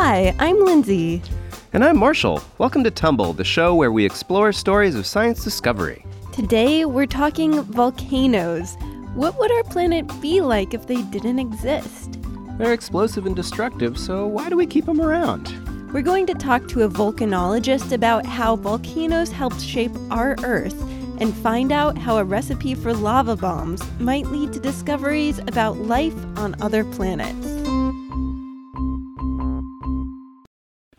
Hi, I'm Lindsay. And I'm Marshall. Welcome to Tumble, the show where we explore stories of science discovery. Today, we're talking volcanoes. What would our planet be like if they didn't exist? They're explosive and destructive, so why do we keep them around? We're going to talk to a volcanologist about how volcanoes helped shape our Earth and find out how a recipe for lava bombs might lead to discoveries about life on other planets.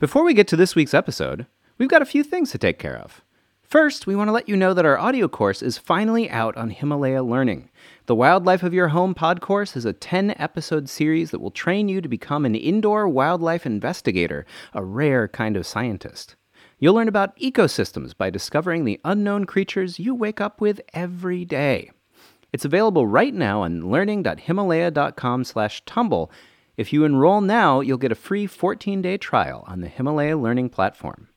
Before we get to this week's episode, we've got a few things to take care of. First, we want to let you know that our audio course is finally out on Himalaya Learning. The Wildlife of Your Home pod course is a 10 episode series that will train you to become an indoor wildlife investigator, a rare kind of scientist. You'll learn about ecosystems by discovering the unknown creatures you wake up with every day. It's available right now on learning.himalaya.com/tumble. If you enroll now, you'll get a free 14-day trial on the Himalaya Learning platform.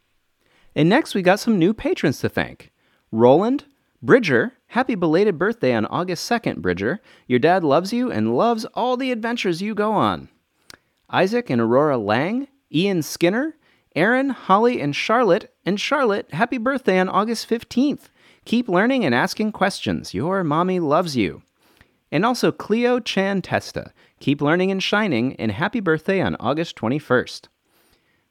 And next, we got some new patrons to thank. Roland, Bridger, happy belated birthday on August 2nd, Bridger. Your dad loves you and loves all the adventures you go on. Isaac and Aurora Lang, Ian Skinner, Aaron, Holly, and Charlotte. And Charlotte, happy birthday on August 15th. Keep learning and asking questions. Your mommy loves you. And also Cleo Chan Testa. Keep learning and shining, and happy birthday on August 21st.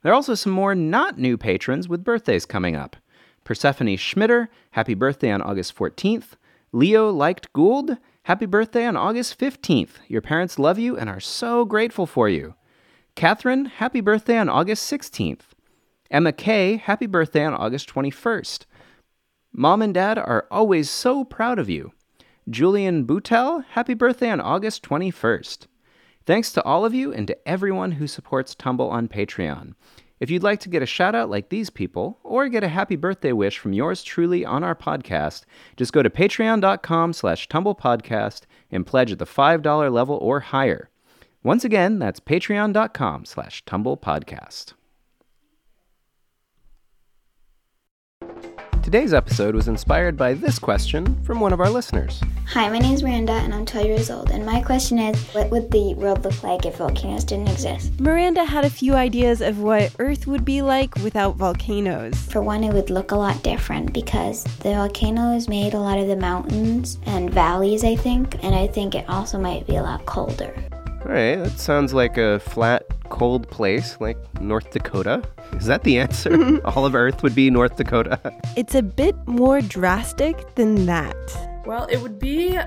There are also some more not new patrons with birthdays coming up. Persephone Schmitter, happy birthday on August 14th. Leo Liked Gould, happy birthday on August 15th. Your parents love you and are so grateful for you. Catherine, happy birthday on August 16th. Emma Kay, happy birthday on August 21st. Mom and Dad are always so proud of you. Julian Boutel, happy birthday on August 21st. Thanks to all of you and to everyone who supports Tumble on Patreon. If you'd like to get a shout out like these people, or get a happy birthday wish from yours truly on our podcast, just go to patreon.com slash tumblepodcast and pledge at the $5 level or higher. Once again, that's patreon.com slash tumblepodcast. Today's episode was inspired by this question from one of our listeners. Hi, my name is Miranda and I'm 12 years old. And my question is What would the world look like if volcanoes didn't exist? Miranda had a few ideas of what Earth would be like without volcanoes. For one, it would look a lot different because the volcanoes made a lot of the mountains and valleys, I think. And I think it also might be a lot colder. All right, that sounds like a flat, cold place like North Dakota. Is that the answer? All of Earth would be North Dakota. It's a bit more drastic than that. Well, it would be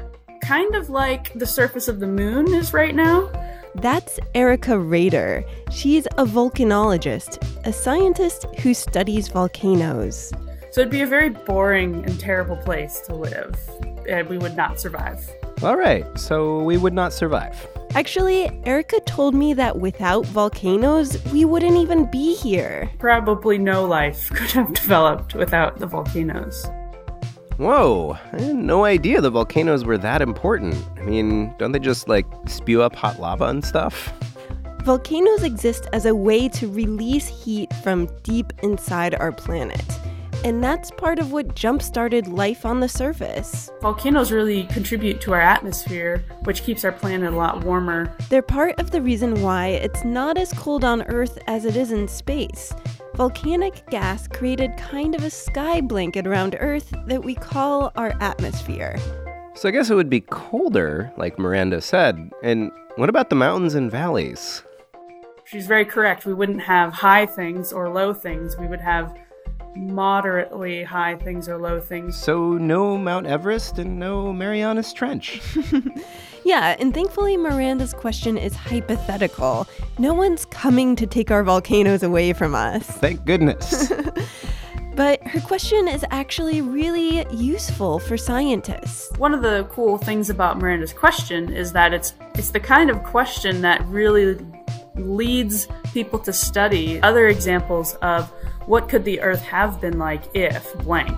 kind of like the surface of the moon is right now. That's Erika Rader. She's a volcanologist, a scientist who studies volcanoes. So it'd be a very boring and terrible place to live, and we would not survive. All right, so we would not survive. Actually, Erika told me that without volcanoes, we wouldn't even be here. Probably no life could have developed without the volcanoes. Whoa, I had no idea the volcanoes were that important. I mean, don't they just like spew up hot lava and stuff? Volcanoes exist as a way to release heat from deep inside our planet. And that's part of what jump started life on the surface. Volcanoes really contribute to our atmosphere, which keeps our planet a lot warmer. They're part of the reason why it's not as cold on Earth as it is in space. Volcanic gas created kind of a sky blanket around Earth that we call our atmosphere. So I guess it would be colder, like Miranda said. And what about the mountains and valleys? She's very correct. We wouldn't have high things or low things. We would have moderately high things or low things. So no Mount Everest and no Marianas Trench. Yeah, and thankfully, Miranda's question is hypothetical. No one's coming to take our volcanoes away from us. Thank goodness. But her question is actually really useful for scientists. One of the cool things about Miranda's question is that it's it's the kind of question that really leads people to study other examples of what could the earth have been like if blank.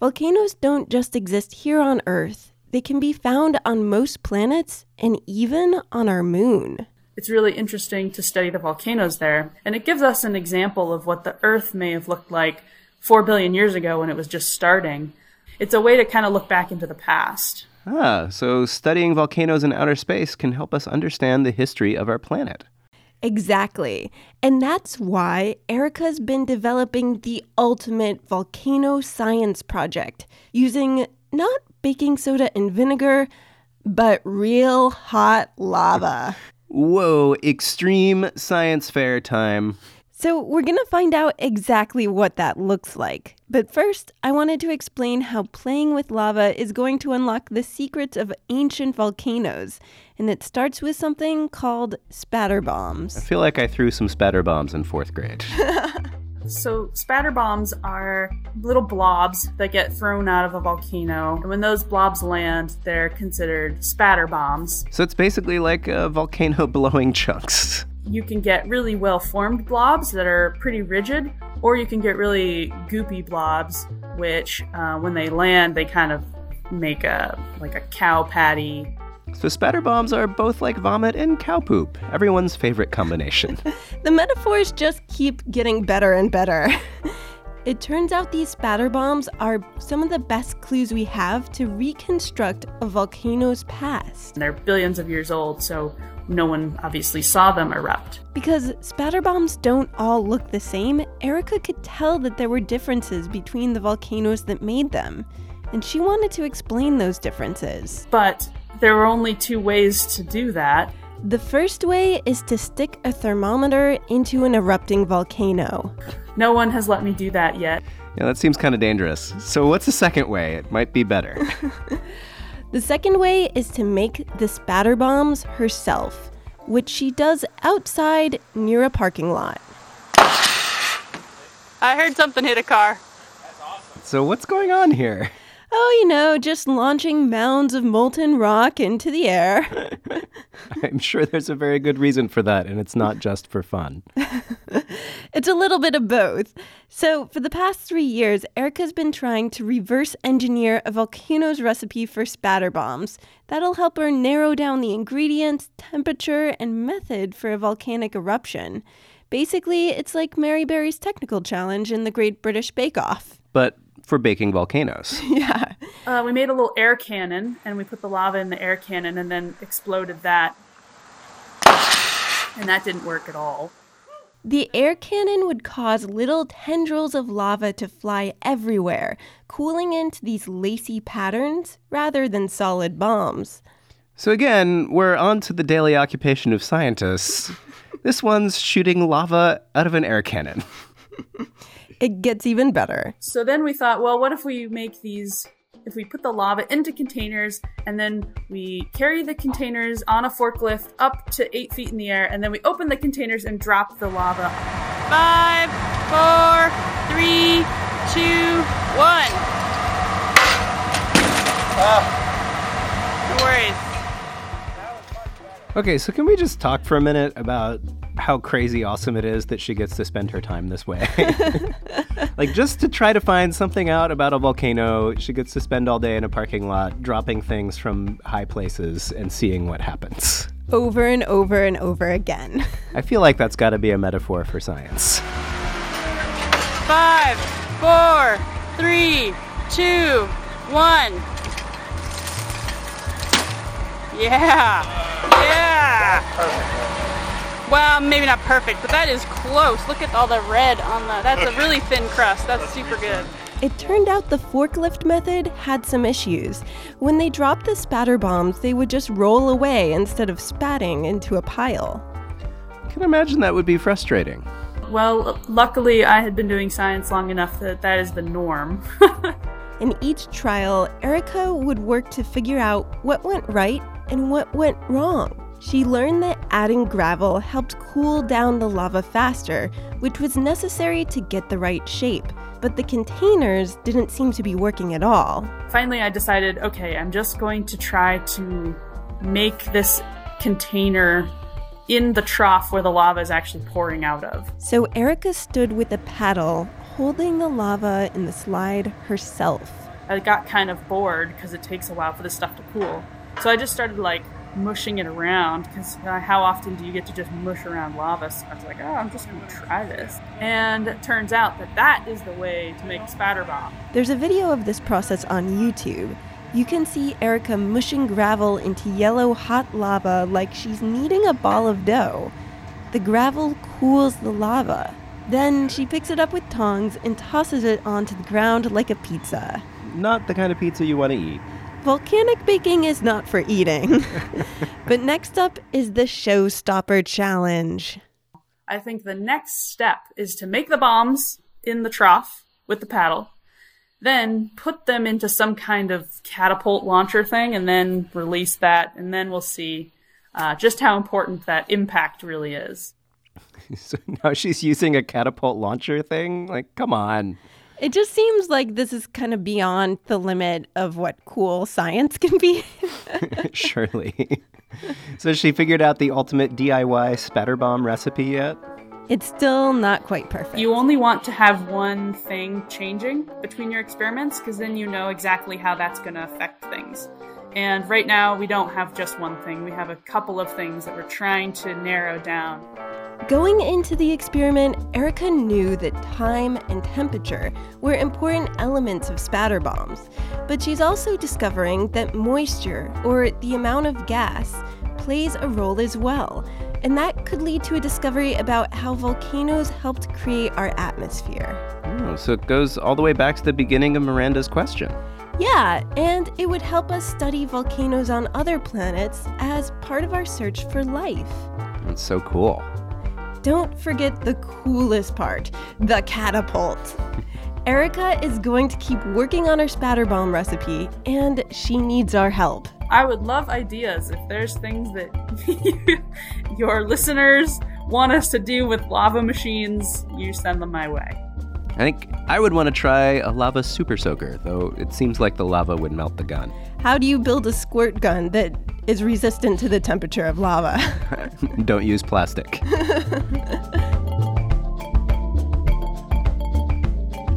Volcanoes don't just exist here on Earth, they can be found on most planets and even on our moon. It's really interesting to study the volcanoes there, and it gives us an example of what the earth may have looked like 4 billion years ago when it was just starting. It's a way to kind of look back into the past. ah, so studying volcanoes in outer space can help us understand the history of our planet. Exactly. And that's why Erika's been developing the ultimate volcano science project using not baking soda and vinegar, but real hot lava. Whoa, extreme science fair time. So, we're going to find out exactly what that looks like. But first, I wanted to explain how playing with lava is going to unlock the secrets of ancient volcanoes. And it starts with something called spatter bombs. I feel like I threw some spatter bombs in fourth grade. So, spatter bombs are little blobs that get thrown out of a volcano. And when those blobs land, they're considered spatter bombs. so it's basically like a volcano blowing chunks. You can get really well formed blobs that are pretty rigid, or you can get really goopy blobs, which uh, when they land, they kind of make a like a cow patty. So spatter bombs are both like vomit and cow poop, everyone's favorite combination. The metaphors just keep getting better and better. It turns out these spatter bombs are some of the best clues we have to reconstruct a volcano's past. And they're billions of years old, so no one obviously saw them erupt. Because spatter bombs don't all look the same, Erika could tell that there were differences between the volcanoes that made them. And she wanted to explain those differences. But there were only two ways to do that. The first way is to stick a thermometer into an erupting volcano. No one has let me do that yet. yeah, that seems kind of dangerous. So what's the second way? It might be better. The second way is to make the spatter bombs herself, which she does outside near a parking lot. I heard something hit a car. That's awesome. So what's going on here? Oh, you know, just launching mounds of molten rock into the air. I'm sure there's a very good reason for that, and it's not just for fun. It's a little bit of both. So, for the past three years, Erika's been trying to reverse engineer a volcano's recipe for spatter bombs. That'll help her narrow down the ingredients, temperature, and method for a volcanic eruption. Basically, it's like Mary Berry's technical challenge in the Great British Bake Off. But for baking volcanoes. Yeah. Uh, we made a little air cannon, and we put the lava in the air cannon, and then exploded that. And that didn't work at all. The air cannon would cause little tendrils of lava to fly everywhere, cooling into these lacy patterns rather than solid bombs. So again, we're on to the daily occupation of scientists. This one's shooting lava out of an air cannon. It gets even better. So then we thought, well, what if we make these, if we put the lava into containers and then we carry the containers on a forklift up to eight feet in the air and then we open the containers and drop the lava. Five, four, three, two, one. Ah. No worries. Okay, so can we just talk for a minute about how crazy awesome it is that she gets to spend her time this way? like, just to try to find something out about a volcano, she gets to spend all day in a parking lot dropping things from high places and seeing what happens. Over and over and over again. I feel like that's got to be a metaphor for science. Five, four, three, two, one. Yeah. Yeah. Well, maybe not perfect, but that is close. Look at all the red on the. That's a really thin crust. That's super good. It turned out the forklift method had some issues. When they dropped the spatter bombs, they would just roll away instead of spatting into a pile. I can imagine that would be frustrating. Well, luckily I had been doing science long enough that that is the norm. In each trial, Erika would work to figure out what went right and what went wrong. She learned that adding gravel helped cool down the lava faster, which was necessary to get the right shape. But the containers didn't seem to be working at all. Finally, I decided, okay, I'm just going to try to make this container in the trough where the lava is actually pouring out of. So Erika stood with a paddle, holding the lava in the slide herself. I got kind of bored because it takes a while for this stuff to cool. So I just started like mushing it around because uh, how often do you get to just mush around lava? So I was like, oh, I'm just going to try this. And it turns out that that is the way to make a spatter bomb. There's a video of this process on YouTube. You can see Erika mushing gravel into yellow hot lava like she's kneading a ball of dough. the gravel cools the lava. Then she picks it up with tongs and tosses it onto the ground like a pizza. Not the kind of pizza you want to eat. Volcanic baking is not for eating. but next up is the Showstopper Challenge. I think the next step is to make the bombs in the trough with the paddle, then put them into some kind of catapult launcher thing, and then release that, and then we'll see uh, just how important that impact really is. so now she's using a catapult launcher thing? Like, come on. It just seems like this is kind of beyond the limit of what cool science can be. Surely. so she figured out the ultimate DIY spatter bomb recipe yet? It's still not quite perfect. You only want to have one thing changing between your experiments because then you know exactly how that's going to affect things. And right now, we don't have just one thing. We have a couple of things that we're trying to narrow down. Going into the experiment, Erika knew that time and temperature were important elements of spatter bombs, but she's also discovering that moisture, or the amount of gas, plays a role as well. And that could lead to a discovery about how volcanoes helped create our atmosphere. Oh, so it goes all the way back to the beginning of Miranda's question. Yeah, and it would help us study volcanoes on other planets as part of our search for life. That's so cool. Don't forget the coolest part the catapult. Erika is going to keep working on her spatter bomb recipe, and she needs our help. I would love ideas. If there's things that your listeners want us to do with lava machines, you send them my way. I think I would want to try a lava super soaker, though it seems like the lava would melt the gun. How do you build a squirt gun that is resistant to the temperature of lava? Don't use plastic.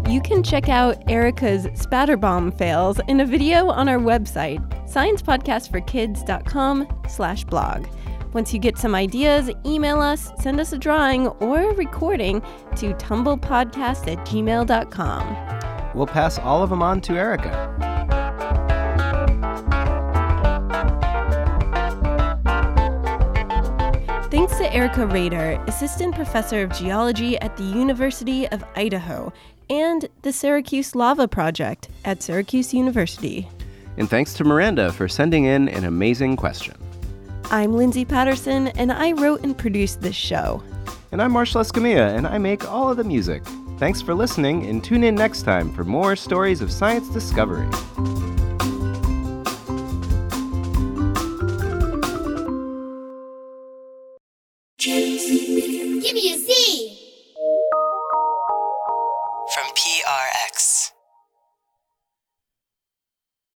You can check out Erika's spatter bomb fails in a video on our website, sciencepodcastforkids.com slash blog. Once you get some ideas, email us, send us a drawing or a recording to tumblepodcast at gmail.com. We'll pass all of them on to Erika. Thanks to Erika Rader, Assistant Professor of Geology at the University of Idaho, and the Syracuse Lava Project at Syracuse University. And thanks to Miranda for sending in an amazing question. I'm Lindsay Patterson, and I wrote and produced this show. And I'm Marshall Escamilla, and I make all of the music. Thanks for listening, and tune in next time for more stories of science discovery.